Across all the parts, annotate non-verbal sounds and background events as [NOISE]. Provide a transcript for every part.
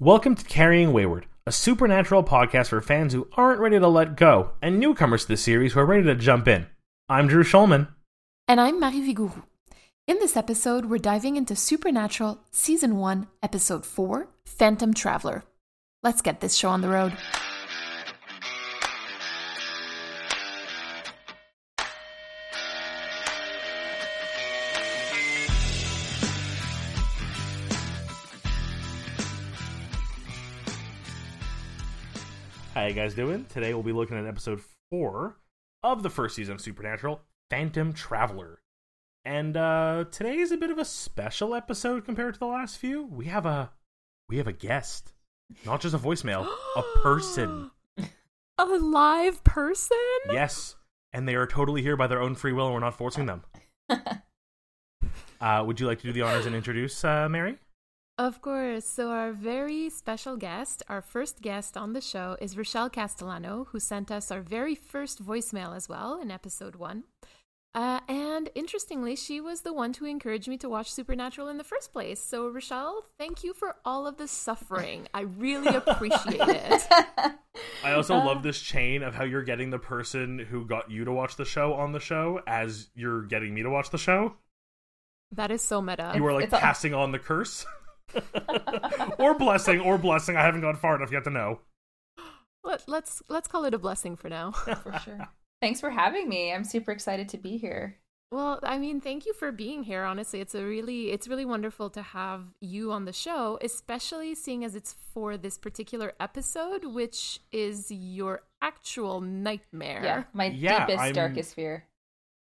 Welcome to Carrying Wayward, a supernatural podcast for fans who aren't ready to let go and newcomers to the series who are ready to jump in. I'm Drew Schulman. And I'm Marie Vigourou. In this episode, we're diving into Supernatural Season 1, Episode 4 Phantom Traveler. Let's get this show on the road. You guys doing? Today we'll be looking at episode 4 of the first season of Supernatural, Phantom Traveler. And uh today is a bit of a special episode compared to the last few. We have a we have a guest. Not just a voicemail, a person. [GASPS] A live person? Yes. And they are totally here by their own free will and we're not forcing them. [LAUGHS] Uh, would you like to do the honors and introduce uh, Mary? Of course. So, our very special guest, our first guest on the show, is Rochelle Castellano, who sent us our very first voicemail as well in episode one. Uh, and interestingly, she was the one to encourage me to watch Supernatural in the first place. So, Rochelle, thank you for all of the suffering. I really appreciate it. [LAUGHS] I also love this chain of how you're getting the person who got you to watch the show on the show as you're getting me to watch the show. That is so meta. You are like It's a- passing on the curse. [LAUGHS] [LAUGHS] or blessing, or blessing. I haven't gone far enough yet to know. Let, let's let's call it a blessing for now. [LAUGHS] for sure. Thanks for having me. I'm super excited to be here. Well, I mean, thank you for being here. Honestly, it's a really it's really wonderful to have you on the show, especially seeing as it's for this particular episode, which is your actual nightmare. Yeah, my Yeah, deepest, I'm- darkest fear.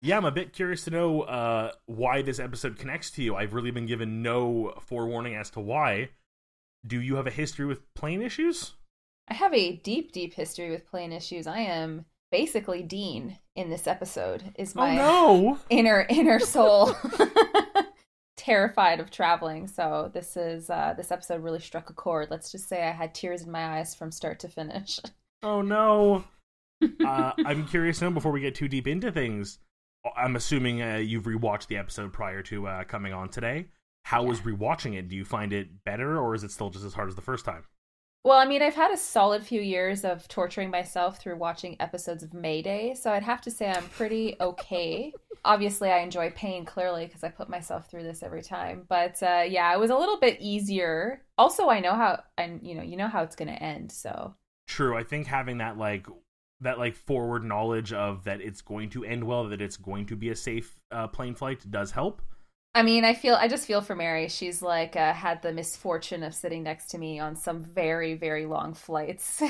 Yeah, I'm a bit curious to know uh, why this episode connects to you. I've really been given no forewarning as to why. Do you have a history with plane issues? I have a deep, deep history with plane issues. I am basically Dean in this episode. Is my oh no! [LAUGHS] inner inner soul [LAUGHS] terrified of traveling. So this is uh, this episode really struck a chord. Let's just say I had tears in my eyes from start to finish. Oh no! [LAUGHS] uh, I'm curious to know before we get too deep into things. I'm assuming uh, you've rewatched the episode prior to uh, coming on today. How was rewatching it? Do you find it better, or is it still just as hard as the first time? Well, I mean, I've had a solid few years of torturing myself through watching episodes of Mayday, so I'd have to say I'm pretty okay. [LAUGHS] Obviously, I enjoy pain clearly because I put myself through this every time. But uh, yeah, it was a little bit easier. Also, I know how, and you know, you know how it's going to end. So True. I think having that like that like forward knowledge of that it's going to end well, that it's going to be a safe uh, plane flight does help. I mean, I feel, I just feel for Mary. She's like uh, had the misfortune of sitting next to me on some very, very long flights, [LAUGHS] so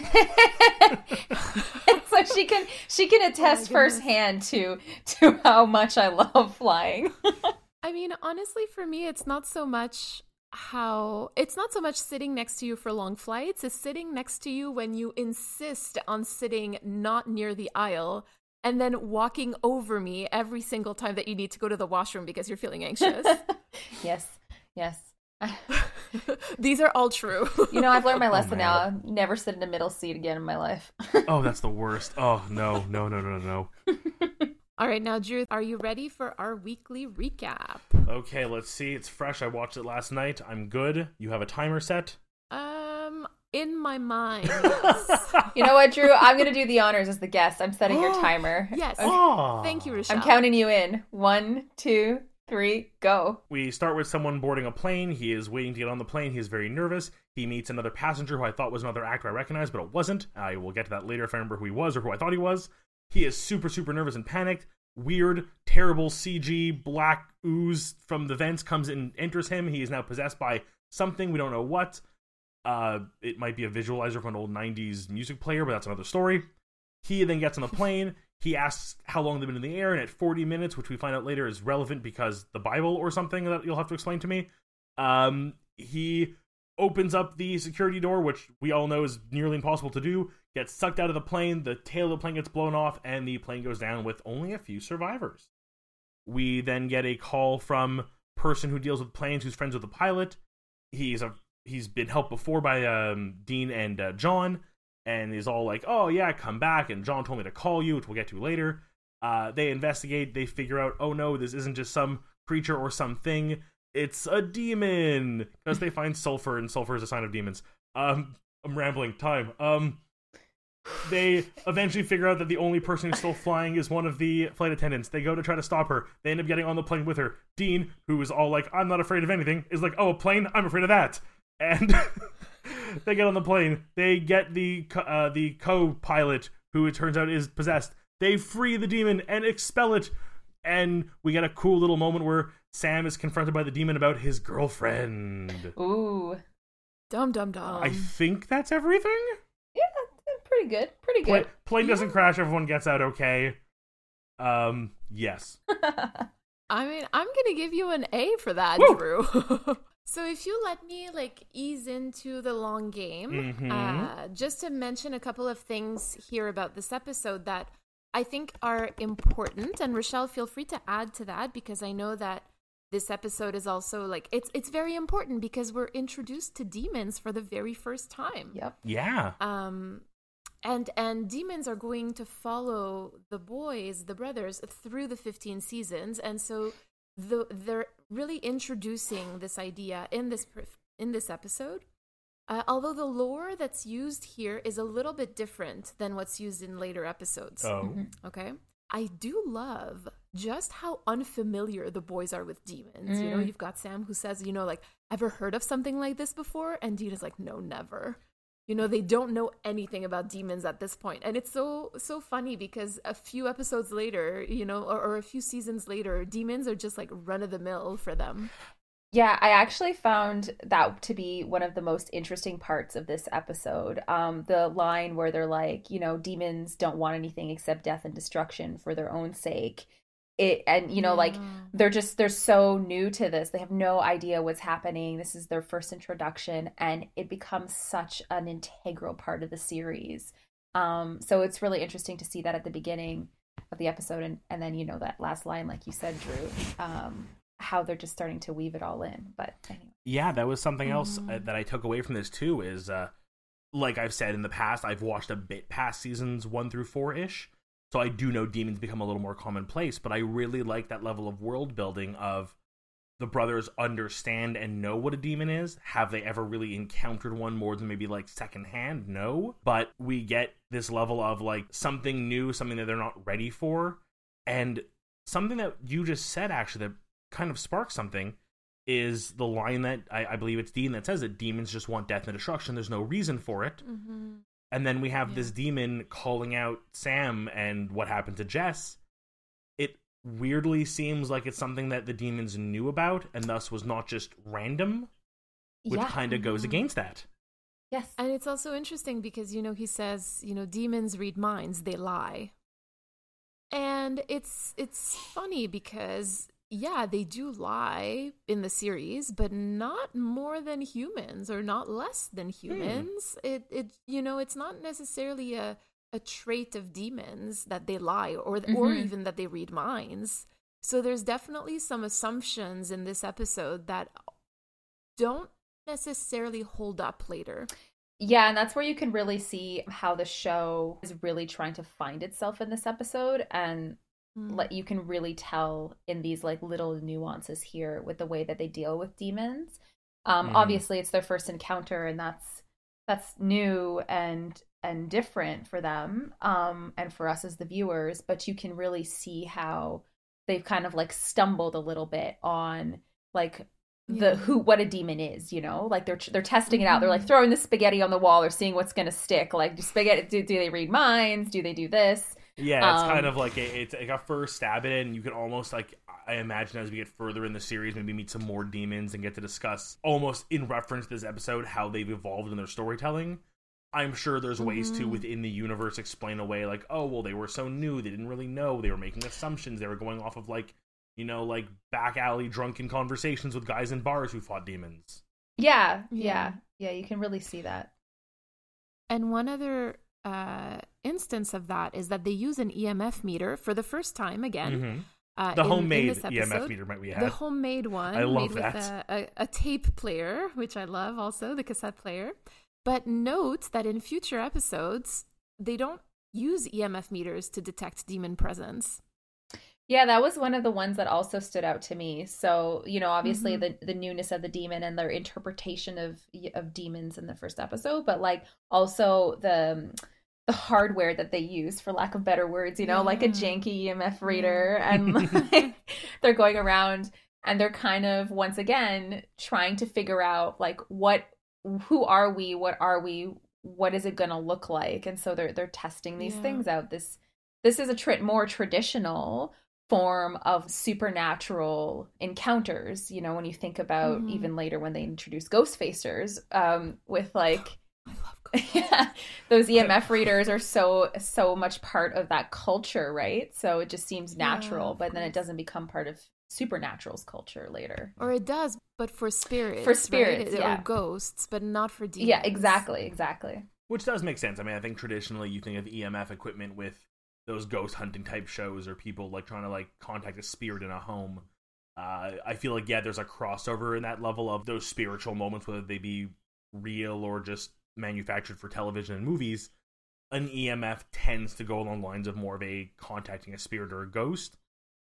she can, she can attest goodness. firsthand to to how much I love flying. [LAUGHS] I mean, honestly, for me, it's not so much how it's not so much sitting next to you for long flights, it's sitting next to you when you insist on sitting not near the aisle and then walking over me every single time that you need to go to the washroom because you're feeling anxious. [LAUGHS] yes, yes. [LAUGHS] These are all true. You know, I've learned my [LAUGHS] oh, lesson man. now. I'll never sit in a middle seat again in my life. Oh, that's the worst. Oh no, no, no, no, no. All right, now, Drew, are you ready for our weekly recap? Okay, let's see. It's fresh. I watched it last night. I'm good. You have a timer set. Um, in my mind. yes. [LAUGHS] You know what, Drew? I'm going to do the honors as the guest. I'm setting your [GASPS] timer. Yes. Oh, Thank you, Rochelle. I'm counting you in. One, two, three, go. We start with someone boarding a plane. He is waiting to get on the plane. He is very nervous. He meets another passenger who I thought was another actor I recognized, but it wasn't. I will get to that later if I remember who he was or who I thought he was. He is super, super nervous and panicked. Weird, terrible CG black ooze from the vents comes and enters him. He is now possessed by something. We don't know what. Uh, it might be a visualizer from an old 90s music player, but that's another story. He then gets on the plane. He asks how long they've been in the air, and at 40 minutes, which we find out later is relevant because the Bible or something that you'll have to explain to me. Um, he opens up the security door, which we all know is nearly impossible to do. Gets sucked out of the plane. The tail of the plane gets blown off, and the plane goes down with only a few survivors. We then get a call from person who deals with planes, who's friends with the pilot. He's a he's been helped before by um, Dean and uh, John, and is all like, "Oh yeah, come back." And John told me to call you, which we'll get to later. Uh, they investigate. They figure out, "Oh no, this isn't just some creature or something. It's a demon." Because they find sulfur, and sulfur is a sign of demons. Um, I'm rambling. Time. Um, they eventually figure out that the only person who's still flying is one of the flight attendants. They go to try to stop her. They end up getting on the plane with her. Dean, who is all like, "I'm not afraid of anything," is like, "Oh, a plane? I'm afraid of that." And [LAUGHS] they get on the plane. They get the uh, the co-pilot, who it turns out is possessed. They free the demon and expel it. And we get a cool little moment where Sam is confronted by the demon about his girlfriend. Ooh. Dum dum dum. I think that's everything. Yeah, pretty good. Pretty Pla- good. plane doesn't crash. Everyone gets out okay. Um, yes. [LAUGHS] I mean, I'm gonna give you an A for that, Woo! Drew. [LAUGHS] so if you let me like ease into the long game, Mhm. uh, just to mention a couple of things here about this episode that I think are important, and Rochelle, feel free to add to that because I know that this episode is also like it's it's very important because we're introduced to demons for the very first time. yep. Yeah. um and and demons are going to follow the boys the brothers through the 15 seasons and so the they're really introducing this idea in this in this episode uh, although the lore that's used here is a little bit different than what's used in later episodes Oh. okay i do love just how unfamiliar the boys are with demons. You know Mm. you've got sam who says you know like ever heard of something like this before? And dean is like no never. You know they don't know anything about demons at this point. And it's so so funny because a few episodes later you know or, or a few seasons later demons are just like run of the mill for them Yeah, I actually found that to be one of the most interesting parts of this episode. Um, the line where they're like, you know, demons don't want anything except death and destruction for their own sake. It and you know, like they're just they're so new to this. They have no idea what's happening. This is their first introduction, and it becomes such an integral part of the series. Um, so it's really interesting to see that at the beginning of the episode, and and then you know that last line, like you said, Drew. Um, how they're just starting to weave it all in. But anyway. Yeah, that was something else uh, Mhm. that I took away from this too. Is uh, like I've said in the past, I've watched a bit past seasons one through four ish, so I do know demons become a little more commonplace. But I really like that level of world building of the brothers understand and know what a demon is. Have they ever really encountered one more than maybe like secondhand? No, but we get this level of like something new, something that they're not ready for, and something that you just said actually that kind of sparks something is the line that I, I believe it's Dean that says that demons just want death and destruction. There's no reason for it. mm-hmm. And then we have Yeah. this demon calling out Sam and what happened to Jess. It weirdly seems like it's something that the demons knew about and thus was not just random, which yeah. kind of goes Mhm. against that. Yes. and it's also interesting because you know he says you know demons read minds they lie and it's it's funny because yeah they do lie in the series but not more than humans or not less than humans. It it you know it's not necessarily a a trait of demons that they lie or or Mhm. even that they read minds. So there's definitely some assumptions in this episode that don't necessarily hold up later. Yeah, and that's where you can really see how the show is really trying to find itself in this episode and Mm. let you can really tell in these like little nuances here with the way that they deal with demons. Um Mhm. obviously it's their first encounter and that's that's new and and different for them um and for us as the viewers, but you can really see how they've kind of like stumbled a little bit on like the Yeah. who what a demon is you know like they're they're testing it out they're like Mhm. throwing the spaghetti on the wall or seeing what's going to stick like do spaghetti do, do they read minds do they do this Yeah, it's Um, kind of like a, it's like a first stab at it, and you can almost like I imagine as we get further in the series, maybe meet some more demons and get to discuss almost in reference to this episode how they've evolved in their storytelling. I'm sure there's ways to Mhm. within the universe explain away like, oh well, they were so new, they didn't really know, they were making assumptions, they were going off of like you know like back alley drunken conversations with guys in bars who fought demons. yeah yeah Yeah. yeah you can really see that And one other uh, instance of that is that they use an EMF meter for the first time again. Mhm. Uh, The in- in homemade this EMF meter might we have The homemade one, I love made with that. a, a, a tape player, which I love also, the cassette player. But note that in future episodes, they don't use EMF meters to detect demon presence. Yeah, that was one of the ones that also stood out to me. So, you know, obviously Mhm. the the newness of the demon and their interpretation of of demons in the first episode, but like also the the hardware that they use for lack of better words, you know, like a janky EMF reader and [LAUGHS] like they're going around and they're kind of once again trying to figure out like what who are we? What are we? What is it going to look like? And so they're they're testing these Yeah. things out. This this is a more traditional form of supernatural encounters you know when you think about Mhm. even later when they introduce Ghostfacers um with like I love ghosts. [LAUGHS] yeah, those emf readers are so so much part of that culture right so it just seems natural of but then it doesn't become part of supernatural's culture later Or it does, but for spirits. For right? spirits, Or yeah. ghosts, but not for demons. yeah exactly exactly Which does make sense. I mean, I think traditionally you think of EMF equipment with those ghost hunting type shows or people like trying to like contact a spirit in a home. Uh, I feel like yeah, there's a crossover in that level of those spiritual moments, whether they be real or just manufactured for television and movies. An EMF tends to go along the lines of more of a contacting a spirit or a ghost,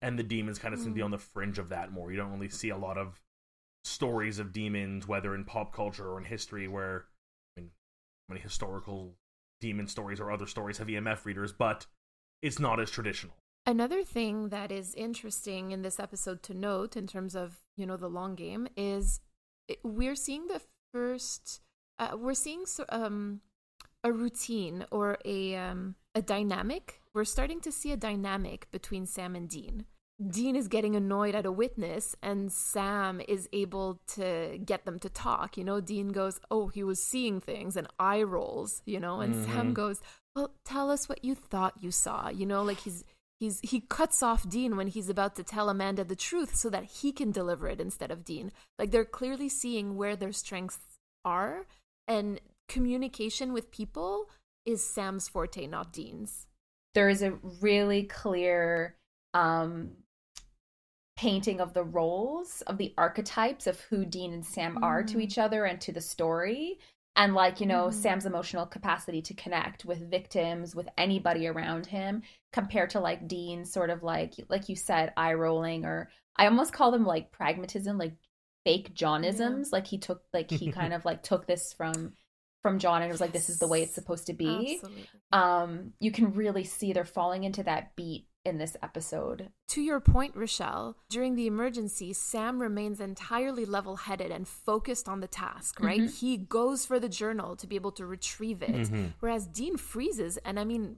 and the demons kind of seem to be Mm. on the fringe of that more. You don't really see a lot of stories of demons, whether in pop culture or in history, where I mean, many historical demon stories or other stories have EMF readers, but it's not as traditional. Another thing that is interesting in this episode to note, in terms of you know the long game, is it- we're seeing the first. Uh, we're seeing so- um, a routine or a um, a dynamic. We're starting to see a dynamic between Sam and Dean. Dean is getting annoyed at a witness, and Sam is able to get them to talk. You know, Dean goes, "Oh, he was seeing things," and eye rolls. You know, and Sam Mhm. goes, "Well, tell us what you thought you saw." You know, like he's he's he cuts off Dean when he's about to tell Amanda the truth so that he can deliver it instead of Dean. Like they're clearly seeing where their strengths are, and communication with people is Sam's forte, not Dean's. there is a really clear um painting of the roles of the archetypes of who Dean and Sam are to Mhm. each other and to the story and like you know Mhm. Sam's emotional capacity to connect with victims with anybody around him compared to like Dean's sort of like like you said eye rolling or I almost call them like pragmatism like fake Johnisms like he took like he kind [LAUGHS] of like took this from from John and it was like this is the way it's supposed to be Absolutely. um you can really see they're falling into that beat in this episode To your point, Rochelle, during the emergency, Sam remains entirely level headed and focused on the task, right? Mhm. He goes for the journal to be able to retrieve it. Mhm. Whereas Dean freezes, and I mean,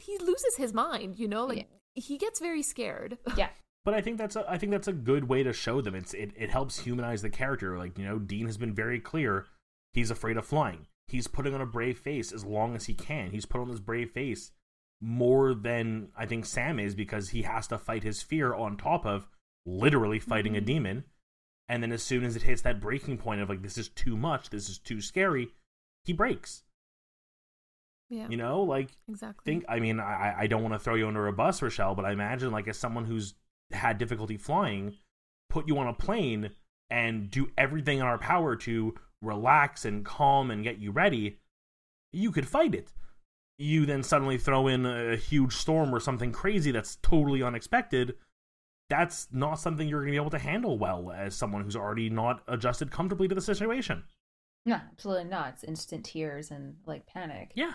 he loses his mind, you know? Like, he gets very scared. yeah [LAUGHS] But I think that's a, I think that's a good way to show them. It's it, it helps humanize the character. Like you know, Dean has been very clear. He's afraid of flying. He's putting on a brave face as long as he can. He's put on this brave face more than I think Sam is because he has to fight his fear on top of literally fighting a Mhm. demon. And then as soon as it hits that breaking point of like this is too much, this is too scary, he breaks. yeah, You know, like exactly. think I mean I I don't want to throw you under a bus, Rochelle, but I imagine like as someone who's had difficulty flying, put you on a plane and do everything in our power to relax and calm and get you ready, you could fight it. You then suddenly throw in a huge storm or something crazy that's totally unexpected. That's not something you're going to be able to handle well as someone who's already not adjusted comfortably to the situation. no absolutely not it's instant tears and like panic Yeah.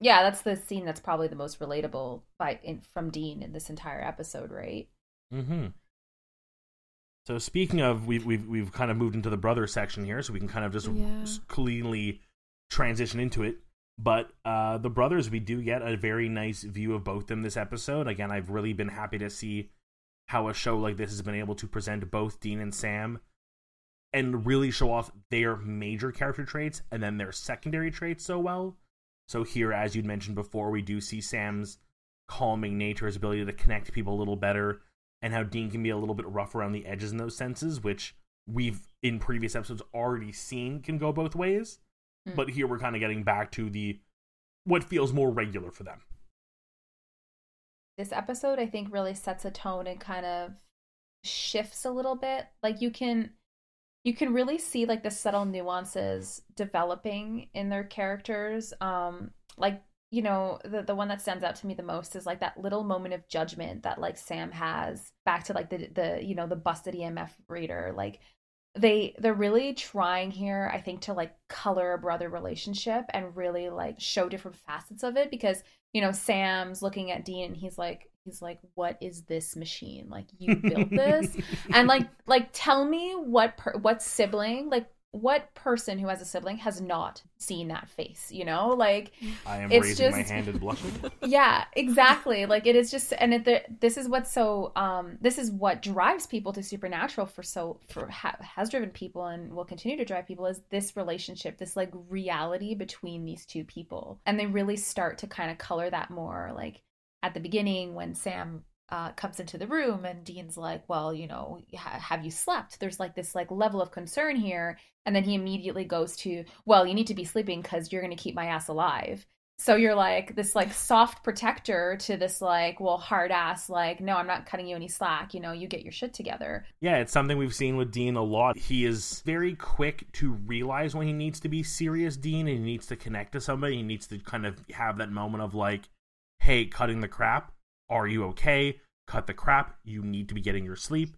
yeah that's the scene that's probably the most relatable by in, from Dean in this entire episode right Mm-hmm. So speaking of, we've we've we've kind of moved into the brother section here, so we can kind of just Yeah. cleanly transition into it. But uh, the brothers, we do get a very nice view of both them this episode. Again, I've really been happy to see how a show like this has been able to present both Dean and Sam and really show off their major character traits and then their secondary traits so well. So here, as you'd mentioned before, we do see Sam's calming nature, his ability to connect people a little better, and how Dean can be a little bit rough around the edges in those senses, which we've in previous episodes already seen can go both ways. Mm. But here we're kind of getting back to the what feels more regular for them. this episode I think really sets a tone and kind of shifts a little bit. Like you can you can really see like the subtle nuances developing in their characters. Um like you know, the the one that stands out to me the most is like that little moment of judgment that like Sam has back to like the the you know the busted EMF reader. Like they they're really trying here, I think, to like color a brother relationship and really like show different facets of it because you know Sam's looking at Dean and he's like he's like what is this machine like you built this [LAUGHS] and like like tell me what per- what sibling like what person who has a sibling has not seen that face you know? Like I am It's raising my just- hand and blushing. [LAUGHS] [LAUGHS] yeah exactly. Like it is just and it, this is what's so um this is what drives people to supernatural for so for ha, has driven people and will continue to drive people is this relationship this like reality between these two people. And they really start to kind of color that more like at the beginning when sam uh, comes into the room and dean's like well you know ha- have you slept there's like this like level of concern here and then he immediately goes to well you need to be sleeping because you're going to keep my ass alive so you're like this like soft protector to this like well hard ass like no I'm not cutting you any slack you know you get your shit together Yeah, it's something we've seen with Dean a lot. He is very quick to realize when he needs to be serious, Dean, and he needs to connect to somebody. He needs to kind of have that moment of like, hey, cutting the crap. Are you okay? Cut the crap. You need to be getting your sleep.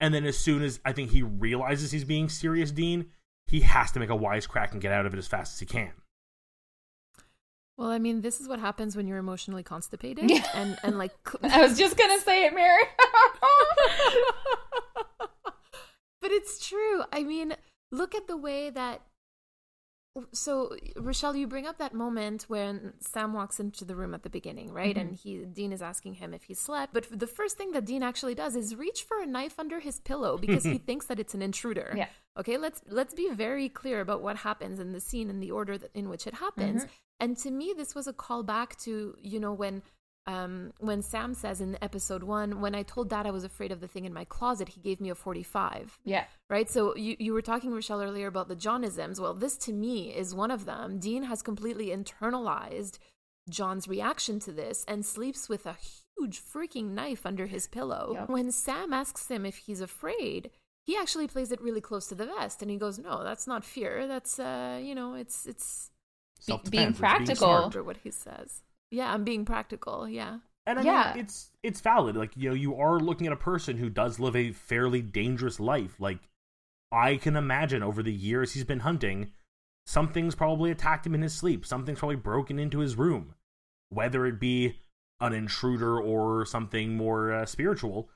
And then as soon as I think he realizes he's being serious, Dean, he has to make a wisecrack and get out of it as fast as he can. Well, I mean, this is what happens when you're emotionally constipated, Yeah. and and like, [LAUGHS] I was just gonna say it Mary [LAUGHS] but it's true. I mean, look at the way that. So, Rochelle, you bring up that moment when Sam walks into the room at the beginning, right? Mm-hmm. And he Dean is asking him if he slept. But the first thing that Dean actually does is reach for a knife under his pillow because he [LAUGHS] thinks that it's an intruder. Yeah. Okay, let's let's be very clear about what happens in the scene and the order that, in which it happens. Mm-hmm. And to me, this was a callback to you know when um, when Sam says in episode one, when I told Dad I was afraid of the thing in my closet, he gave me a forty-five yeah right? So you, you were talking, Rochelle, earlier about the Johnisms. Well, this to me is one of them. Dean has completely internalized John's reaction to this and sleeps with a huge freaking knife under his pillow. Yep. When Sam asks him if he's afraid, he actually plays it really close to the vest and he goes, No, that's not fear. That's, uh, you know, it's, it's Self-defense, being practical. smart. under what he says. Yeah, I'm being practical. Yeah. And I Yeah. mean, it's it's valid. Like you know, you are looking at a person who does live a fairly dangerous life. Like I can imagine over the years he's been hunting, something's probably attacked him in his sleep. Something's probably broken into his room, whether it be an intruder or something more uh, spiritual.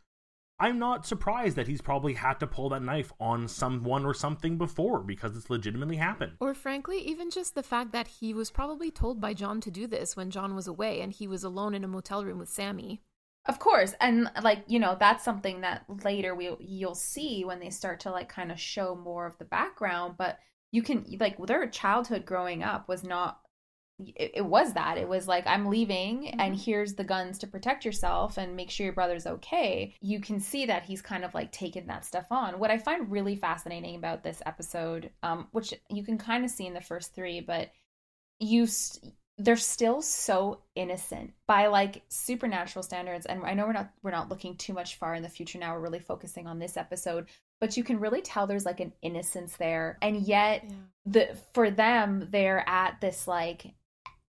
I'm not surprised that he's probably had to pull that knife on someone or something before because it's legitimately happened. Or frankly, even just the fact that he was probably told by John to do this when John was away and he was alone in a motel room with Sammy. Of course, and like you know, that's something that later we you'll see when they start to like kind of show more of the background. But you can like their childhood growing up was not. It, it was that it was like I'm leaving, and here's the guns to protect yourself and make sure your brother's okay. You can see that he's kind of like taken that stuff on. What I find really fascinating about this episode, um, which you can kind of see in the first three, but you s- they're still so innocent by like supernatural standards and i know we're not we're not looking too much far in the future now we're really focusing on this episode but you can really tell there's like an innocence there and yet Yeah. the for them they're at this like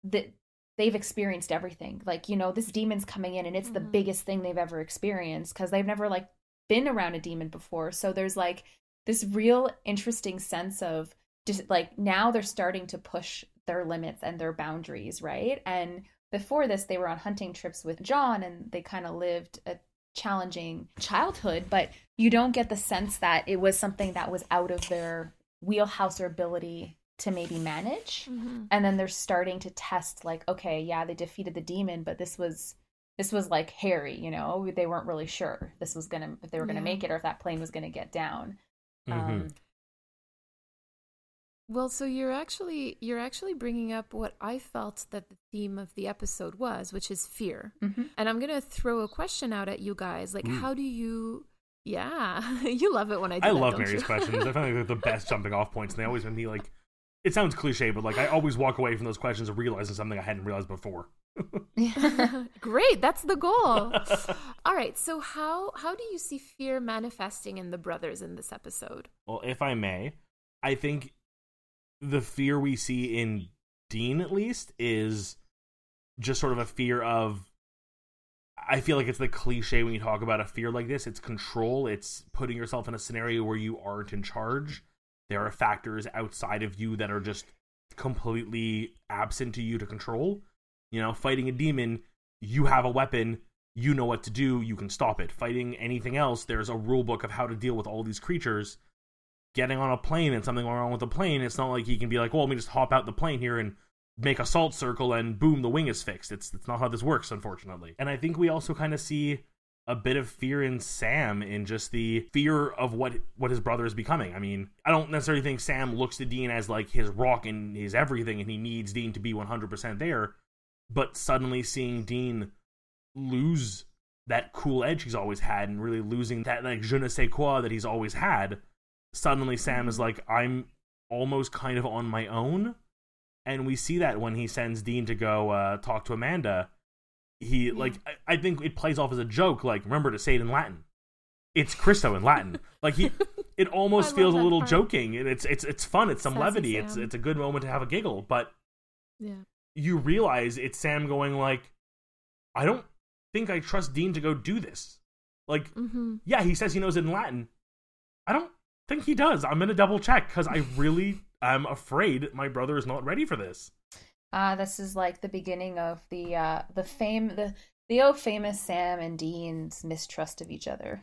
the they've experienced everything. Like you know this demon's coming in and it's the Mhm. biggest thing they've ever experienced because they've never like been around a demon before. So there's like this real interesting sense of just like now they're starting to push their limits and their boundaries right? And before this they were on hunting trips with john and they kind of lived a challenging childhood but you don't get the sense that it was something that was out of their wheelhouse or ability to maybe manage Mhm. and then they're starting to test like okay yeah they defeated the demon but this was this was like hairy you know they weren't really sure this was gonna if they were gonna Yeah. make it or if that plane was gonna get down Mhm. um Well, so you're actually you're actually bringing up what I felt that the theme of the episode was, which is fear. mhm. And I'm gonna throw a question out at you guys. Like, Mm. how do you? Yeah, [LAUGHS] you love it when I do I that, love don't Mary's you? questions. I find like they're the [LAUGHS] best jumping off points, and they always make me like. It sounds cliche, but like I always walk away from those questions realizing something I hadn't realized before. [LAUGHS] Great, that's the goal. [LAUGHS] All right, so how how do you see fear manifesting in the brothers in this episode? Well, if I may, I think the fear we see in Dean, at least, is just sort of a fear of I feel like it's the cliche when you talk about a fear like this. It's control. It's putting yourself in a scenario where you aren't in charge. There are factors outside of you that are just completely absent to you to control. You know, fighting a demon, you have a weapon, you know what to do, you can stop it. Fighting anything else, there's a rule book of how to deal with all these creatures. Getting on a plane and something wrong with the plane, it's not like he can be like, well, let me just hop out the plane here and make a salt circle and boom, the wing is fixed. It's it's not how this works, unfortunately. And I think we also kind of see a bit of fear in Sam in just the fear of what what his brother is becoming. I mean, I don't necessarily think Sam looks to Dean as like his rock and his everything and he needs Dean to be 100% there, but suddenly seeing Dean lose that cool edge he's always had and really losing that like je ne sais quoi that he's always had, suddenly Sam is like I'm almost kind of on my own. And we see that when he sends Dean to go uh, talk to Amanda he yeah. like I, I, think it plays off as a joke like remember to say it in latin it's christo in latin like he [LAUGHS] it almost feels a little part. joking and it's it's it's fun it's some Sassy levity sam. it's it's a good moment to have a giggle but yeah you realize it's sam going like i don't think i trust dean to go do this like mm-hmm. yeah he says he knows it in latin i don't think he does i'm gonna double check because i really am afraid my brother is not ready for this uh, this is like the beginning of the uh the fame the the oh famous Sam and Dean's mistrust of each other.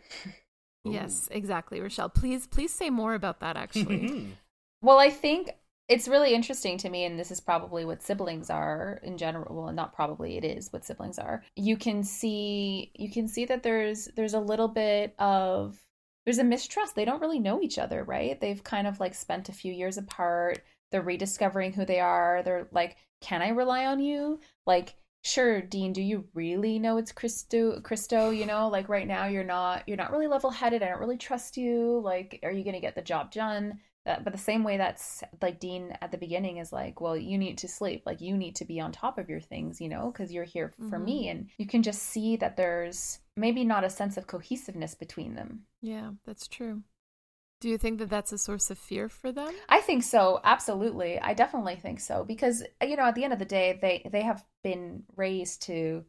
yes, exactly, Rochelle. Please please say more about that actually. well, I think it's really interesting to me and this is probably what siblings are in general well not probably it is what siblings are you can see you can see that there's there's a little bit of there's a mistrust they don't really know each other right they've kind of like spent a few years apart they're rediscovering who they are they're like can I rely on you? Like, sure, Dean, do you really know it's Christo Christo, you know? Like right now you're not you're not really level-headed. I don't really trust you. Like, are you going to get the job done? Uh, but the same way that's like Dean at the beginning is like, well, you need to sleep. Like you need to be on top of your things, you know, because you're here for mm-hmm. me. And you can just see that there's maybe not a sense of cohesiveness between them. Yeah, that's true. Do you think that that's a source of fear for them? I think so. Absolutely. I definitely think so because you know, at the end of the day, they they have been raised to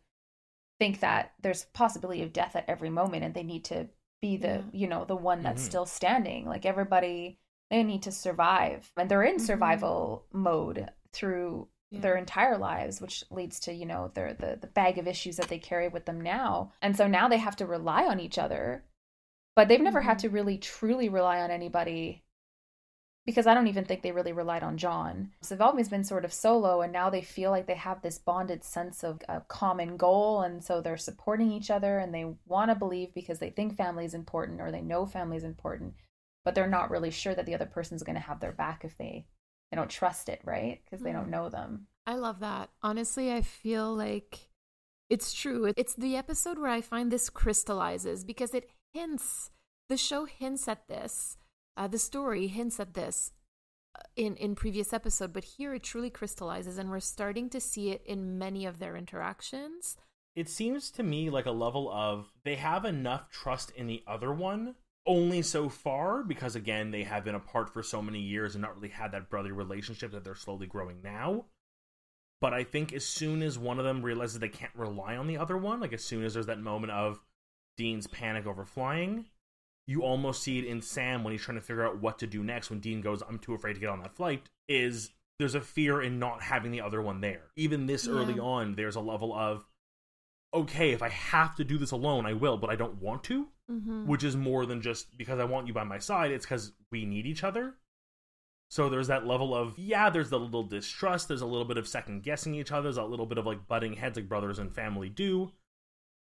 think that there's possibility of death at every moment and they need to be the, yeah. you know, the one that's mm-hmm. still standing. Like everybody they need to survive. And they're in mm-hmm. survival mode through yeah. their entire lives, which leads to, you know, their the, the bag of issues that they carry with them now. And so now they have to rely on each other but they've never mm-hmm. had to really truly rely on anybody because I don't even think they really relied on John. So they've always been sort of solo, and now they feel like they have this bonded sense of a common goal, and so they're supporting each other and they want to believe because they think family is important or they know family is important, but they're not really sure that the other person's going to have their back if they they don't trust it, right? Because they mm. don't know them. I love that. Honestly, I feel like it's true. It's the episode where I find this crystallizes because it hints. The show hints at this. Uh, the story hints at this uh, in in previous episode, but here it truly crystallizes, and we're starting to see it in many of their interactions. It seems to me like a level of they have enough trust in the other one only so far because again they have been apart for so many years and not really had that brotherly relationship that they're slowly growing now but i think as soon as one of them realizes they can't rely on the other one like as soon as there's that moment of Dean's panic over flying. You almost see it in Sam when he's trying to figure out what to do next when Dean goes, I'm too afraid to get on that flight. Is there's a fear in not having the other one there. Even this yeah. early on, there's a level of, okay, if I have to do this alone, I will, but I don't want to. Mm-hmm. Which is more than just because I want you by my side, it's because we need each other. So there's that level of, yeah, there's the little distrust, there's a little bit of second guessing each other, there's a little bit of like butting heads like brothers and family do.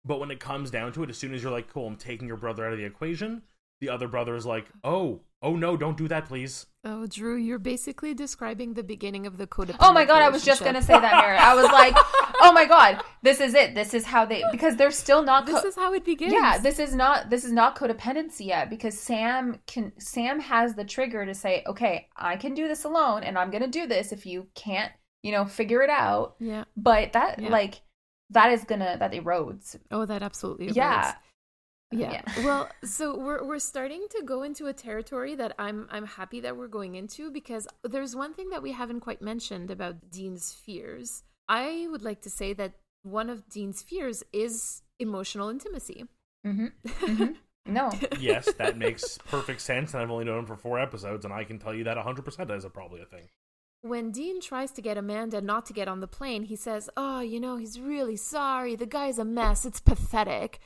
But when it comes down to it, as soon as you're like, cool, I'm taking your brother out of the equation, the other brother is like, oh, oh no, don't do that, please. Oh, Drew, you're basically describing the beginning of the codependent. Oh my god, I was just gonna say that, Mary. I was like, [LAUGHS] oh my god, this is it. This is how they because they're still not. Co- this is how it begins. Yeah, this is not this is not codependency yet because Sam can Sam has the trigger to say, okay, I can do this alone, and I'm gonna do this if you can't, you know, figure it out. Yeah. But that yeah. like that is gonna that erodes. Oh, that absolutely erodes. Yeah. Yeah. yeah. [LAUGHS] well, so we're we're starting to go into a territory that I'm I'm happy that we're going into because there's one thing that we haven't quite mentioned about Dean's fears. I would like to say that one of Dean's fears is emotional intimacy. Mm-hmm. [LAUGHS] Mm-hmm. No. [LAUGHS] yes, that makes perfect sense, and I've only known him for four episodes, and I can tell you that 100% is a, probably a thing. When Dean tries to get Amanda not to get on the plane, he says, Oh, you know, he's really sorry. The guy's a mess. It's pathetic.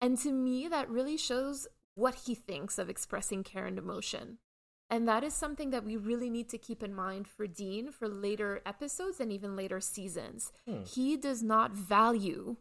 And to me, that really shows what he thinks of expressing care and emotion. And that is something that we really need to keep in mind for Dean for later episodes and even later seasons. Hmm. He does not value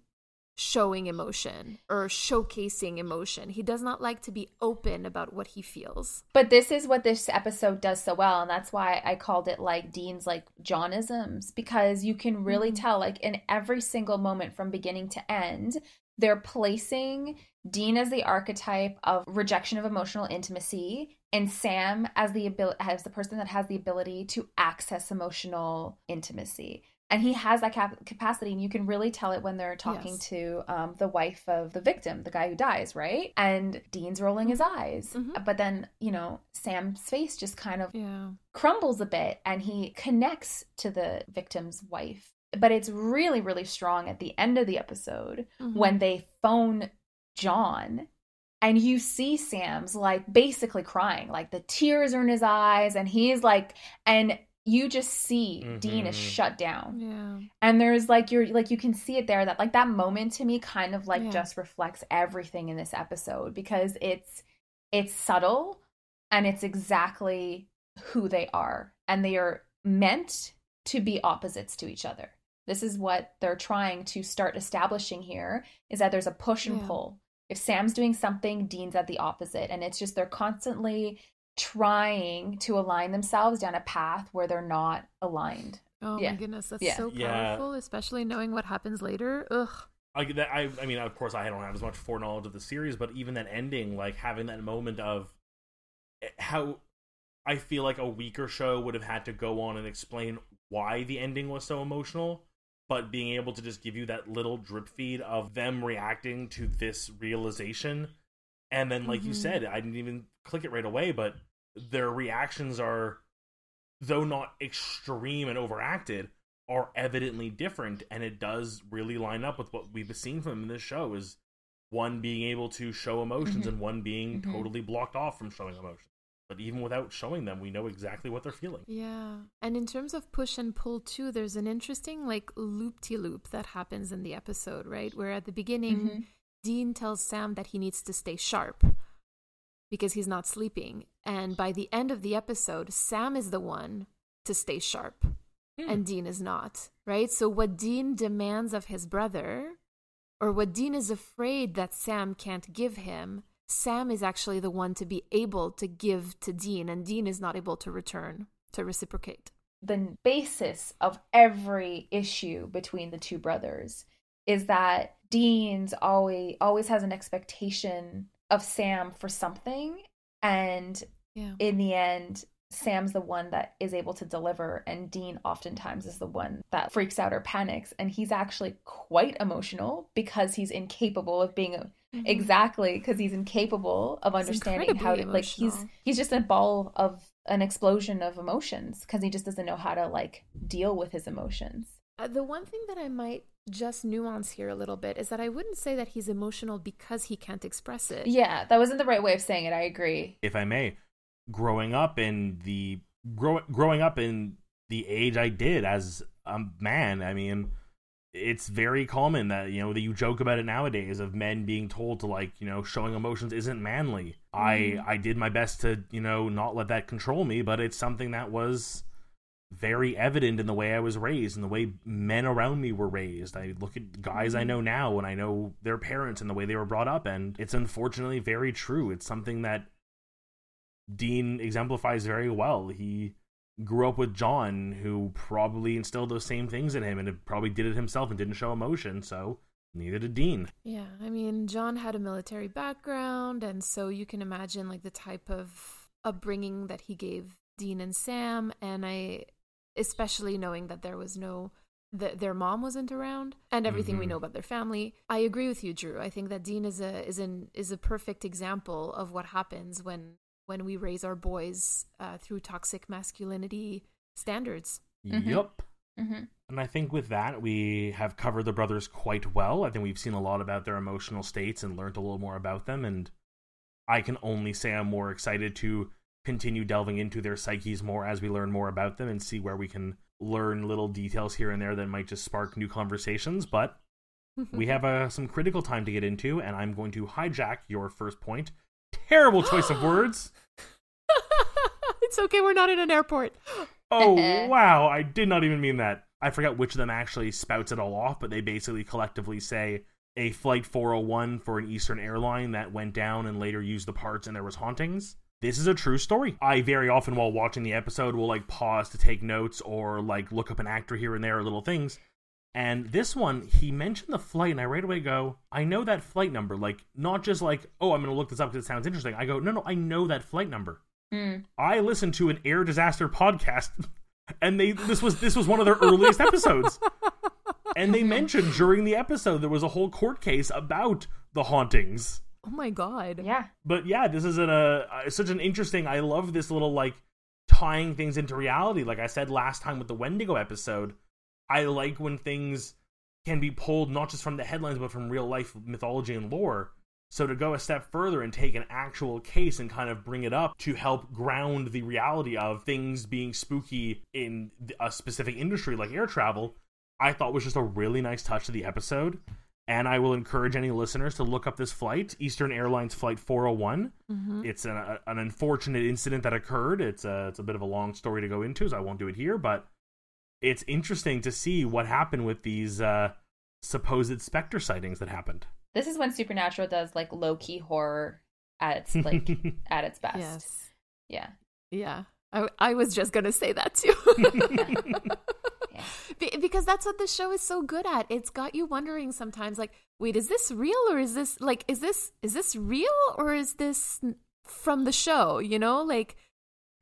showing emotion or showcasing emotion. He does not like to be open about what he feels. But this is what this episode does so well, and that's why I called it like Dean's like Johnisms, because you can really Mhm. tell, like in every single moment from beginning to end, they're placing Dean as the archetype of rejection of emotional intimacy, and Sam as the ability as the person that has the ability to access emotional intimacy. And he has that cap- capacity, and you can really tell it when they're talking Yes. to um, the wife of the victim, the guy who dies, right? And Dean's rolling his eyes, Mhm. but then you know Sam's face just kind of Yeah. crumbles a bit, and he connects to the victim's wife. But it's really, really strong at the end of the episode Mhm. when they phone John and you see Sam's like basically crying, like the tears are in his eyes, and he's like, and you just see Dean is Mhm. shut down. Yeah. And there's like you're like you can see it there that like that moment to me kind of like Yeah. just reflects everything in this episode because it's it's subtle and it's exactly who they are and they are meant to be opposites to each other. This is what they're trying to start establishing here is that there's a push and Yeah. pull. If Sam's doing something, Dean's at the opposite and it's just they're constantly trying to align themselves down a path where they're not aligned. Oh Yeah. my goodness, that's Yeah. so Yeah. powerful, especially knowing what happens later. Ugh. I, that, I, I mean, of course, I don't have as much foreknowledge of the series, but even that ending, like having that moment of eh, how I feel like a weaker show would have had to go on and explain why the ending was so emotional, but being able to just give you that little drip feed of them reacting to this realization, and then, like you Mhm. said, I didn't even click it right away, but their reactions are, though not extreme and overacted, are evidently different and it does really line up with what we've seen from them in this show is one being able to show emotions Mhm. and one being Mhm. totally blocked off from showing emotions but even without showing them we know exactly what they're feeling Yeah. And in terms of push and pull too, there's an interesting like loop to loop that happens in the episode, right? Where at the beginning, Mhm. Dean tells Sam that he needs to stay sharp because he's not sleeping. And by the end of the episode, Sam is the one to stay sharp Hmm. and Dean is not, right? So what Dean demands of his brother, or what Dean is afraid that Sam can't give him, Sam is actually the one to be able to give to Dean, and Dean is not able to return, to reciprocate. the basis of every issue between the two brothers is that Dean's always always has an expectation of Sam for something and Yeah. in the end Sam's the one that is able to deliver and Dean oftentimes is the one that freaks out or panics and he's actually quite emotional because he's incapable of being a, exactly because he's incapable of Mm-hmm. Understanding how to incredibly like he's he's just a ball of an explosion of emotions because he just doesn't know how to like deal with his emotions Uh, the one thing that I might just nuance here a little bit is that I wouldn't say that he's emotional because he can't express it. yeah that wasn't the right way of saying it i agree if i may growing up in the grow, growing up in the age i did as a man i mean it's very common that you know that you joke about it nowadays of men being told to like you know showing emotions isn't manly Mhm. i i did my best to you know not let that control me but it's something that was very evident in the way i was raised and the way men around me were raised i look at guys i Mhm. know now and i know their parents and the way they were brought up and it's unfortunately very true it's something that dean exemplifies very well he grew up with John, who probably instilled those same things in him, and probably did it himself and didn't show emotion. So neither did Dean. Yeah, I mean, John had a military background, and so you can imagine like the type of upbringing that he gave Dean and Sam, and I, especially knowing that there was no, that their mom wasn't around, and everything we Mhm. know about their family. I agree with you, Drew. I think that Dean is a is an is a perfect example of what happens when when we raise our boys uh, through toxic masculinity standards. Mhm. Yup. hmm And I think with that, we have covered the brothers quite well. I think we've seen a lot about their emotional states and learned a little more about them. And I can only say I'm more excited to continue delving into their psyches more as we learn more about them and see where we can learn little details here and there that might just spark new conversations. But [LAUGHS] we have uh, some critical time to get into, and I'm going to hijack your first point. Terrible choice of [GASPS] words. [LAUGHS] it's okay, we're not in an airport. Oh, uh-huh. wow. I did not even mean that. I forgot which of them actually spouts it all off, but they basically collectively say a Flight 401 for an Eastern airline that went down and later used the parts and there was hauntings. This is a true story. I very often, while watching the episode, will like pause to take notes or like look up an actor here and there or little things. And this one, he mentioned the flight, and I right away go, I know that flight number. Like, not just like, oh, I'm going to look this up because it sounds interesting. I go, no, no, I know that flight number. Mm. I listened to an air disaster podcast, [LAUGHS] and they this was this was one of their earliest episodes, and they mentioned during the episode there was a whole court case about the hauntings. Oh my god. Yeah. But yeah, this is an, uh, such an interesting. I love this little like tying things into reality. Like I said last time with the Wendigo episode, I like when things can be pulled not just from the headlines but from real life mythology and lore. So to go a step further and take an actual case and kind of bring it up to help ground the reality of things being spooky in a specific industry like air travel, I thought was just a really nice touch to the episode. And I will encourage any listeners to look up this flight, Eastern Airlines Flight 401. Mhm. It's an, a, an unfortunate incident that occurred. It's a, it's a bit of a long story to go into, so I won't do it here. But it's interesting to see what happened with these uh, supposed specter sightings that happened. This is when Supernatural does like low key horror at its [LAUGHS] like at its best. Yes. Yeah. Yeah. I, I was just going to say that too. [LAUGHS] Yeah. Be- because that's what the show is so good at. It's got you wondering sometimes like, wait, is this real or is this like is this is this real or is this from the show, you know? Like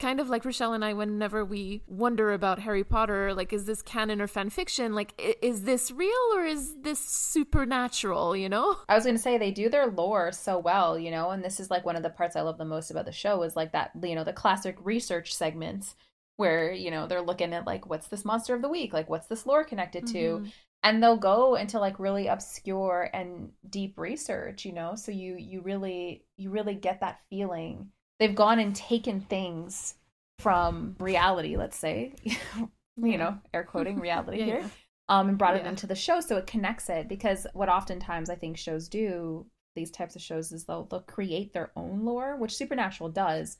kind of like Rochelle and I whenever we wonder about Harry Potter, like is this canon or fan fiction? Like is this real or is this supernatural, you know? I was going to say they do their lore so well, you know, and this is like one of the parts I love the most about the show is like that, you know, the classic research segments where, you know, they're looking at like what's this monster of the week? Like what's this lore connected to? Mhm. And they'll go into like really obscure and deep research, you know? So you you really you really get that feeling. They've gone and taken things from reality, let's say. [LAUGHS] you know, air quoting [LAUGHS] reality Yeah, here yeah. um, and brought it Yeah. into the show so it connects it because what oftentimes I think shows do these types of shows is they'll they'll create their own lore, which Supernatural does,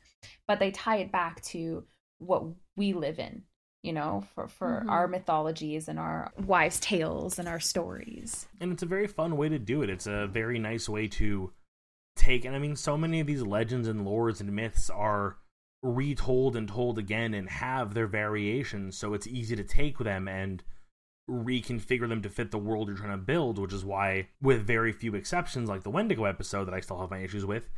but they tie it back to what we live in, you know, for for Mhm. our mythologies and our wives' tales and our stories. and it's a very fun way to do it. It's a very nice way to take, and I mean, so many of these legends and lores and myths are retold and told again and have their variations, so it's easy to take them and reconfigure them to fit the world you're trying to build, which is why, with very few exceptions, like the Wendigo episode that I still have my issues with,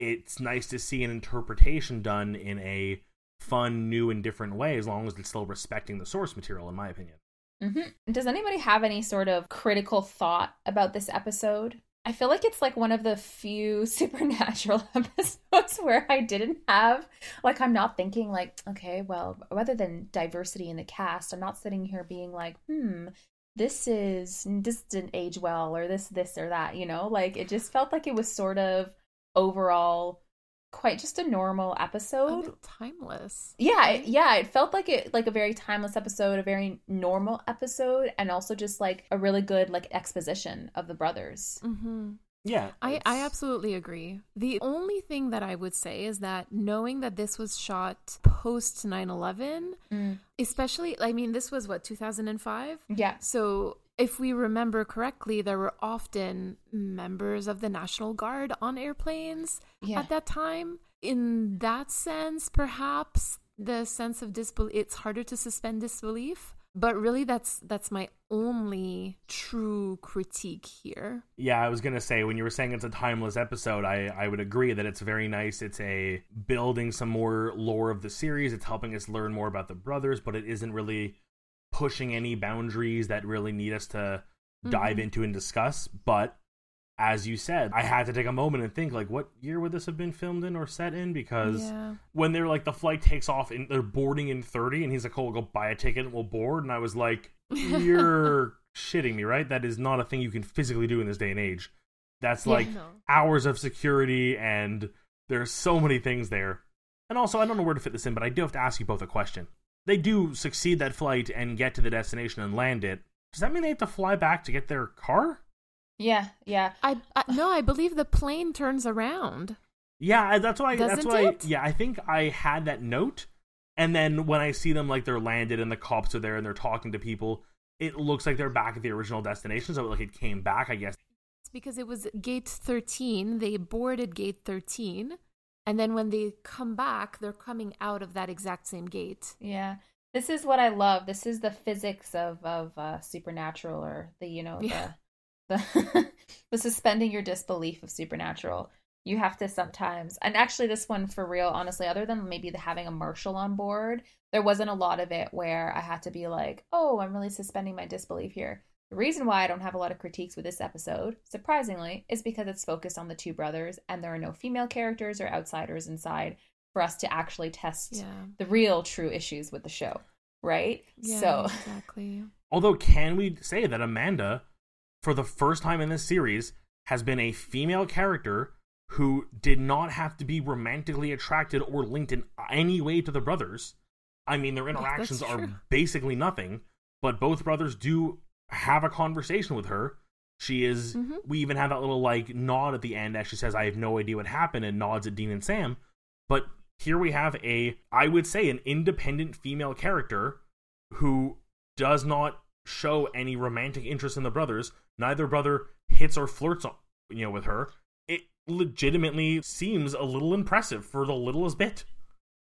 it's nice to see an interpretation done in a fun, new, and different way, as long as it's still respecting the source material, in my opinion. hmm Does anybody have any sort of critical thought about this episode? I feel like it's like one of the few [LAUGHS] supernatural [LAUGHS] episodes where I didn't have like I'm not thinking like okay, well, rather than diversity in the cast, I'm not sitting here being like, "Hmm, this is this didn't age well or this this or that," you know? Like it just felt like it was sort of overall quite just a normal episode. bit timeless. Yeah, it, yeah, it felt like it like a very timeless episode, a very normal episode, and also just like a really good like exposition of the brothers. Mm-hmm. Yeah, I, I absolutely agree. The only thing that I would say is that knowing that this was shot post 9 11, Mm. especially, I mean, this was what, 2005? Yeah, So if we remember correctly, there were often members of the National Guard on airplanes yeah, at that time. In that sense, perhaps the sense of disbelief, it's harder to suspend disbelief. But really, that's that's my only true critique here. Yeah, I was gonna say when you were saying it's a timeless episode, I I would agree that it's very nice. It's a building some more lore of the series. It's helping us learn more about the brothers, but it isn't really pushing any boundaries that really need us to dive Mhm. into and discuss. But as you said, I had to take a moment and think like, what year would this have been filmed in or set in? Because Yeah. when they're like the flight takes off and they're boarding in 30 and he's like, oh, we'll go buy a ticket and we'll board. And I was like, [LAUGHS] you're shitting me, right? That is not a thing you can physically do in this day and age. That's Yeah. like No. hours of security and there's so many things there. And also, I don't know where to fit this in, but I do have to ask you both a question. They do succeed that flight and get to the destination and land it. Does that mean they have to fly back to get their car? Yeah, yeah. I, I no, I believe the plane turns around. Yeah, that's why. Doesn't why. it? Yeah, I think I had that note, and then when I see them like they're landed and the cops are there and they're talking to people, it looks like they're back at the original destination. So like it came back, I guess. It's because it was gate 13. They boarded gate 13. And then when they come back, they're coming out of that exact same gate. Yeah. This is what I love. This is the physics of of uh, supernatural, or the you know Yeah. the the [LAUGHS] the suspending your disbelief of supernatural. You have to sometimes, and actually, this one for real, honestly, other than maybe the having a marshal on board, there wasn't a lot of it where I had to be like, "Oh, I'm really suspending my disbelief here." The reason why I don't have a lot of critiques with this episode, surprisingly, is because it's focused on the two brothers, and there are no female characters or outsiders inside for us to actually test Yeah. the real true issues with the show, right? Yeah, so exactly. [LAUGHS] Although, can we say that Amanda, for the first time in this series, has been a female character who did not have to be romantically attracted or linked in any way to the brothers? I mean, their that's interactions are basically nothing, but both brothers do have a conversation with her. She is. Mhm. We even have that little like nod at the end as she says, "I have no idea what happened," and nods at Dean and Sam. But here we have a, I would say, an independent female character who does not show any romantic interest in the brothers. Neither brother hits or flirts, you know, with her. It legitimately seems a little impressive for the littlest bit.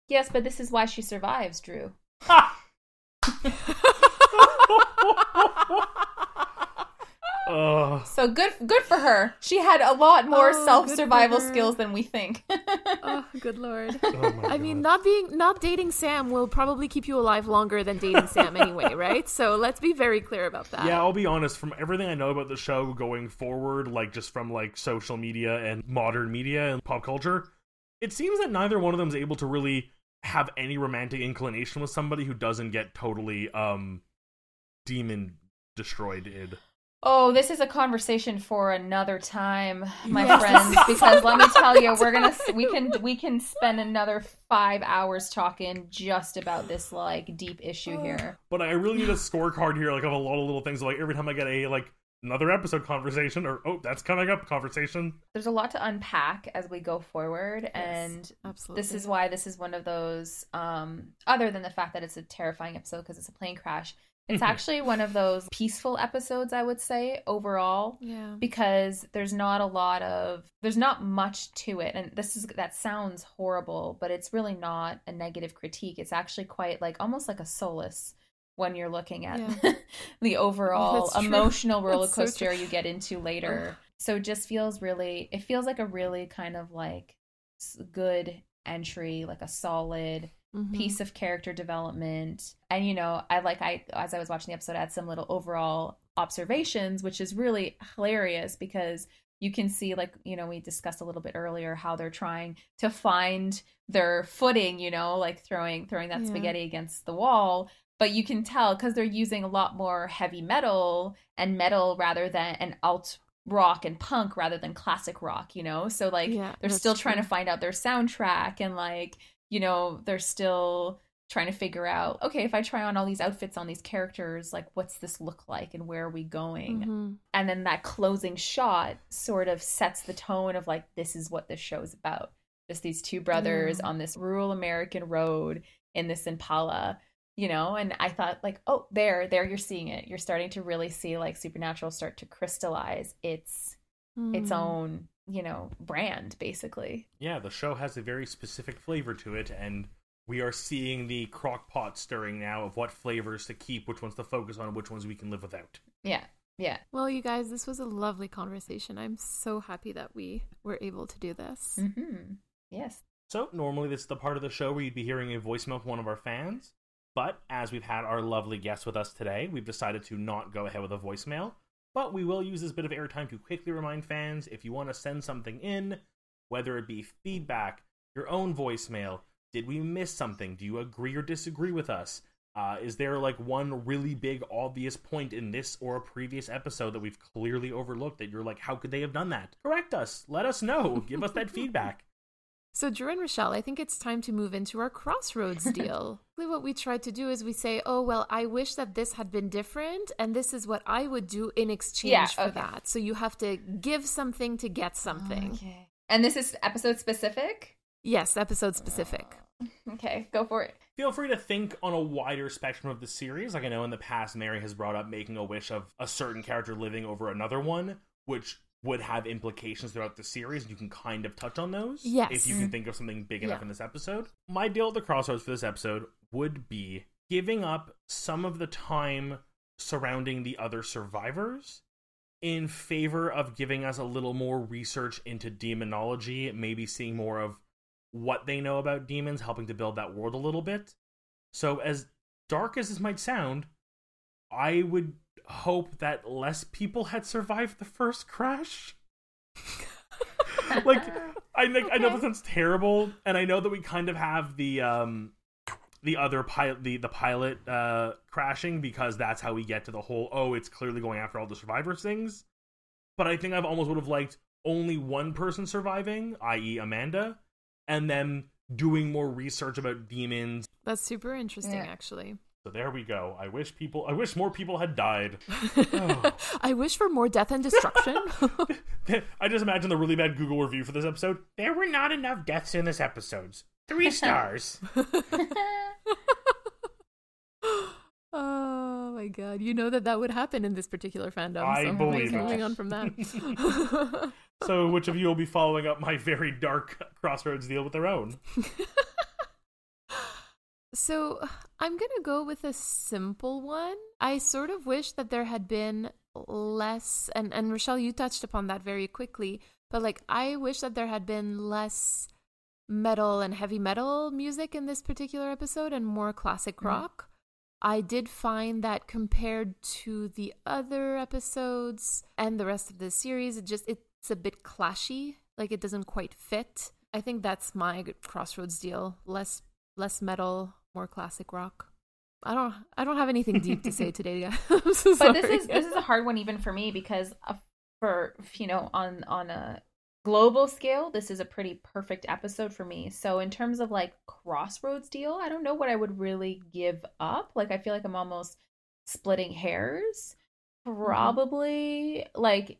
yes, but this is why she survives, Drew. [LAUGHS] [LAUGHS] Ugh. So good, good for her. She had a lot more Oh, self survival skills than we think. [LAUGHS] oh, good lord. Oh my I mean, not being not dating Sam will probably keep you alive longer than dating Sam anyway, [LAUGHS] right? So let's be very clear about that. Yeah, I'll be honest. From everything I know about the show going forward, like just from like social media and modern media and pop culture, it seems that neither one of them is able to really have any romantic inclination with somebody who doesn't get totally um demon destroyed. Id. Oh, this is a conversation for another time, my Yes. friends. Because let me tell you, we're gonna we can we can spend another five hours talking just about this like deep issue here. But I really need a scorecard here, like of a lot of little things. Like every time I get a like another episode conversation, or oh, that's coming up conversation. There's a lot to unpack as we go forward, and absolutely. this is why this is one of those. Um, other than the fact that it's a terrifying episode because it's a plane crash, it's actually one of those peaceful episodes. I would say overall. Yeah. because there's not a lot of there's not much to it and this is that sounds horrible but it's really not a negative critique it's actually quite like almost like a solace when you're looking at [LAUGHS] the overall emotional [LAUGHS] roller That's so coaster you get into later so it just feels really it feels like a really kind of like good entry like a solid Mhm. piece of character development and you know i like i as i was watching the episode i had some little overall observations which is really hilarious because you can see like you know we discussed a little bit earlier how they're trying to find their footing you know like throwing throwing that Yeah. spaghetti against the wall but you can tell because they're using a lot more heavy metal and metal rather than an alt rock and punk rather than classic rock you know so like Yeah, they're still trying to find out their soundtrack and like you know they're still trying to figure out okay if i try on all these outfits on these characters like what's this look like and where are we going Mhm. and then that closing shot sort of sets the tone of like this is what this show is about just these two brothers Yeah. on this rural american road in this impala you know and i thought like oh there there you're seeing it you're starting to really see like supernatural start to crystallize its its Mm. own you know brand basically Yeah, the show has a very specific flavor to it, and we are seeing the crock pot stirring now of what flavors to keep, which ones to focus on, which ones we can live without. yeah yeah Well, you guys, this was a lovely conversation. I'm so happy that we were able to do this. Mm-hmm. yes So, normally this is the part of the show where you'd be hearing a voicemail from one of our fans, but as we've had our lovely guest with us today, we've decided to not go ahead with a voicemail. But we will use this bit of airtime to quickly remind fans if you want to send something in, whether it be feedback, your own voicemail, did we miss something? Do you agree or disagree with us? Uh, is there like one really big obvious point in this or a previous episode that we've clearly overlooked that you're like, how could they have done that? Correct us. Let us know. Give us that [LAUGHS] feedback. So, Drew and Rochelle, I think it's time to move into our crossroads [LAUGHS] deal. what we try to do is we say, oh, well, I wish that this had been different, and this is what I would do in exchange Yeah, for that. So, you have to give something to get something. Okay. And this is episode specific? Yes, episode specific. [LAUGHS] Okay, go for it. Feel free to think on a wider spectrum of the series. Like I know in the past, Mary has brought up making a wish of a certain character living over another one, which would have implications throughout the series. and You can kind of touch on those. Yes. If you can think of something big enough Yeah. in this episode. My deal at the crossroads for this episode would be giving up some of the time surrounding the other survivors in favor of giving us a little more research into demonology, maybe seeing more of what they know about demons, helping to build that world a little bit. So, as dark as this might sound, I would hope that less people had survived the first crash. [LAUGHS] like, I think I know that sounds terrible, and I know that we kind of have the um the other pilot the the pilot uh crashing because that's how we get to the whole oh it's clearly going after all the survivors things. But I think I've almost would have liked only one person surviving, i.e., Amanda, and then doing more research about demons. That's super interesting, Yeah. actually. So there we go. I wish people. I wish more people had died. [LAUGHS] Oh. I wish for more death and destruction. [LAUGHS] I just imagine the really bad Google review for this episode. There were not enough deaths in this episode. Three [LAUGHS] stars. oh my god. You know that that would happen in this particular fandom. I so believe it. moving on from that. so, which of you will be following up my very dark crossroads deal with their own? So I'm gonna go with a simple one. I sort of wish that there had been less, and and Rochelle, you touched upon that very quickly. But like, I wish that there had been less metal and heavy metal music in this particular episode, and more classic Mhm. rock. I did find that compared to the other episodes and the rest of the series, it just it's a bit clashy. Like it doesn't quite fit. I think that's my crossroads deal. Less less metal, more classic rock. I don't I don't have anything deep to say [LAUGHS] today. [LAUGHS] So but this is this is a hard one even for me because uh, for you know on on a global scale this is a pretty perfect episode for me. So in terms of like crossroads deal i don't know what i would really give up. Like i feel like i'm almost splitting hairs. Mm-hmm. Probably like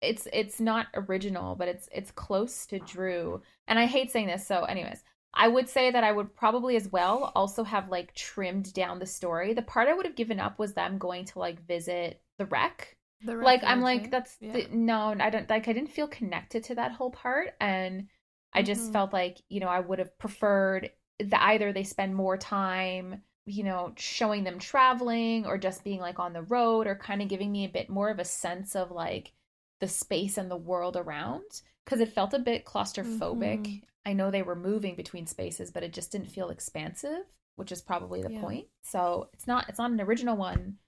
it's it's not original but it's it's close to drew. And i hate saying this so anyways I would say that I would probably as well also have like trimmed down the story. The part I would have given up was them going to like visit the wreck. The Like I'm like that's Yeah. the, no, I don't like I didn't feel connected to that whole part and I just Mhm. felt like, you know, I would have preferred that either they spend more time, you know, showing them traveling or just being like on the road or kind of giving me a bit more of a sense of like the space and the world around because it felt a bit claustrophobic. Mhm. I know they were moving between spaces, but it just didn't feel expansive, which is probably the Yeah. point. So it's not it's not an original one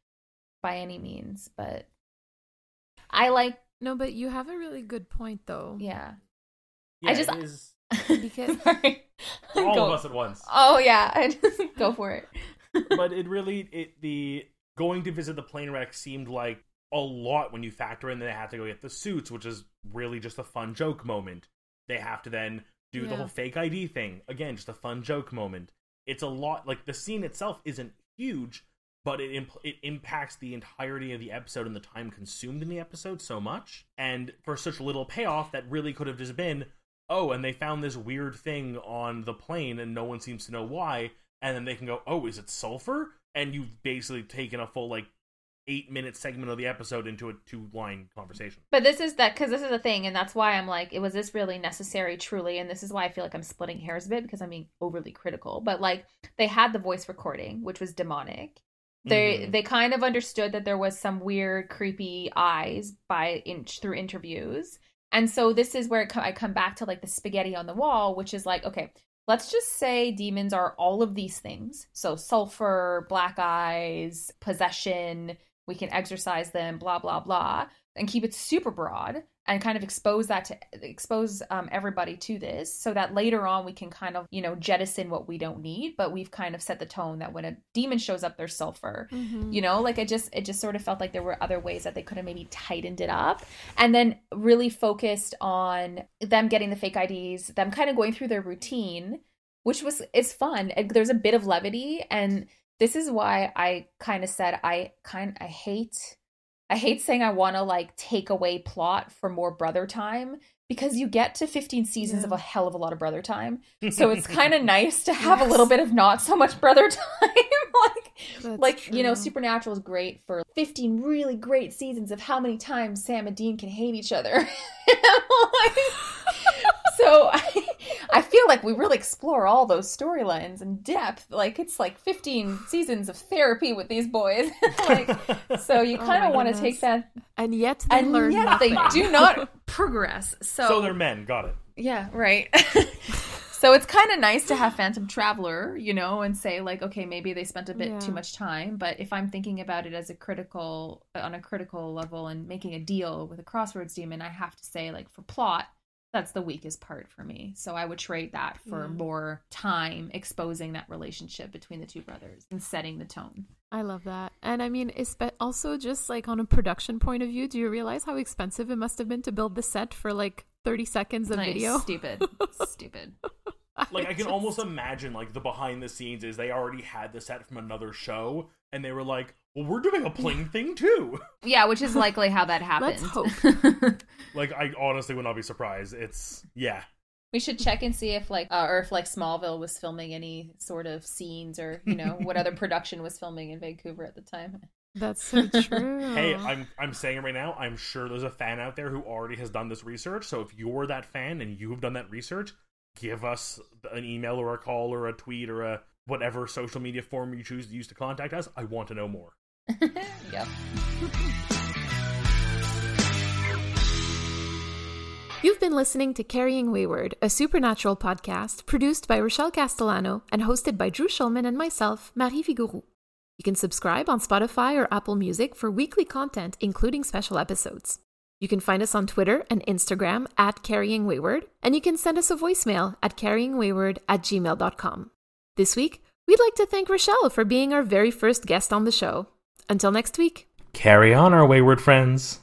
by any means, but I like No, but you have a really good point though. yeah. Yeah, just- it is [LAUGHS] Because- [LAUGHS] Sorry. [LAUGHS] all Go- of us at once. Oh yeah, I just go for it. but it really it the going to visit the plane wreck seemed like a lot when you factor in that they have to go get the suits, which is really just a fun joke moment. They have to then do the whole fake ID thing. Again, just a fun joke moment. It's a lot like the scene itself isn't huge, but it imp- it impacts the entirety of the episode and the time consumed in the episode so much. And for such little payoff that really could have just been, oh, and they found this weird thing on the plane and no one seems to know why, and then they can go, oh, is it sulfur? And you've basically taken a full like eight minute segment of the episode into a two line conversation. But this is that because this is a thing, and that's why I'm like, it was this really necessary, truly, and this is why I feel like I'm splitting hairs a bit because I'm being overly critical. But like, they had the voice recording, which was demonic. They Mhm. they kind of understood that there was some weird, creepy eyes by inch through interviews, and so this is where it co- I come back to like the spaghetti on the wall, which is like, okay, let's just say demons are all of these things. So sulfur, black eyes, possession, we can exercise them, blah, blah, blah, and keep it super broad and kind of expose that to expose um, everybody to this so that later on we can kind of you know jettison what we don't need but we've kind of set the tone that when a demon shows up there's sulfur mm-hmm. you know like it just it just sort of felt like there were other ways that they could have maybe tightened it up and then really focused on them getting the fake ids them kind of going through their routine which was it's fun there's a bit of levity and this is why i kind of said i kind i hate I hate saying I want to like take away plot for more brother time because you get to 15 seasons yeah. of a hell of a lot of brother time. So it's kind of [LAUGHS] nice to have yes. a little bit of not so much brother [LAUGHS] time. like That's like true. you know Supernatural is great for 15 really great seasons of how many times Sam and Dean can hate each other. [LAUGHS] like, so [LAUGHS] I, I feel like we really explore all those storylines in depth. Like it's like 15 seasons of therapy with these boys. [LAUGHS] like so you kind [LAUGHS] of oh want to take that and yet they and learn yet nothing. they do not progress. So So they're men, got it. Yeah, right. so it's kind of nice to have Phantom Traveler, you know, and say like, okay, maybe they spent a bit yeah. too much time. But if I'm thinking about it as a critical, on a critical level, and making a deal with a Crossroads Demon, I have to say like for plot, that's the weakest part for me. So I would trade that for mm. more time exposing that relationship between the two brothers and setting the tone. I love that. And I mean, it's also just like on a production point of view, do you realize how expensive it must have been to build the set for like 30 seconds of nice. video? Stupid. [LAUGHS] Stupid. Like I can just... almost imagine like the behind the scenes is they already had the set from another show and they were like, well, we're doing a playing thing too. [LAUGHS] Yeah, which is likely how that happened. Let's hope. [LAUGHS] like, I honestly would not be surprised. It's yeah. We should check and see if like, uh, or if like Smallville was filming any sort of scenes, or you know, what other [LAUGHS] production was filming in Vancouver at the time. That's so true. hey, I'm I'm saying it right now. I'm sure there's a fan out there who already has done this research. So if you're that fan and you have done that research, give us an email or a call or a tweet or a whatever social media form you choose to use to contact us. I want to know more. [LAUGHS] yep. You've been listening to Carrying Wayward, a supernatural podcast produced by Rochelle Castellano and hosted by Drew Schulman and myself, Marie Vigouroux. You can subscribe on Spotify or Apple Music for weekly content, including special episodes. You can find us on Twitter and Instagram at Carrying Wayward, and you can send us a voicemail at carryingwayward at gmail.com. This week, we'd like to thank Rochelle for being our very first guest on the show. Until next week, carry on, our wayward friends.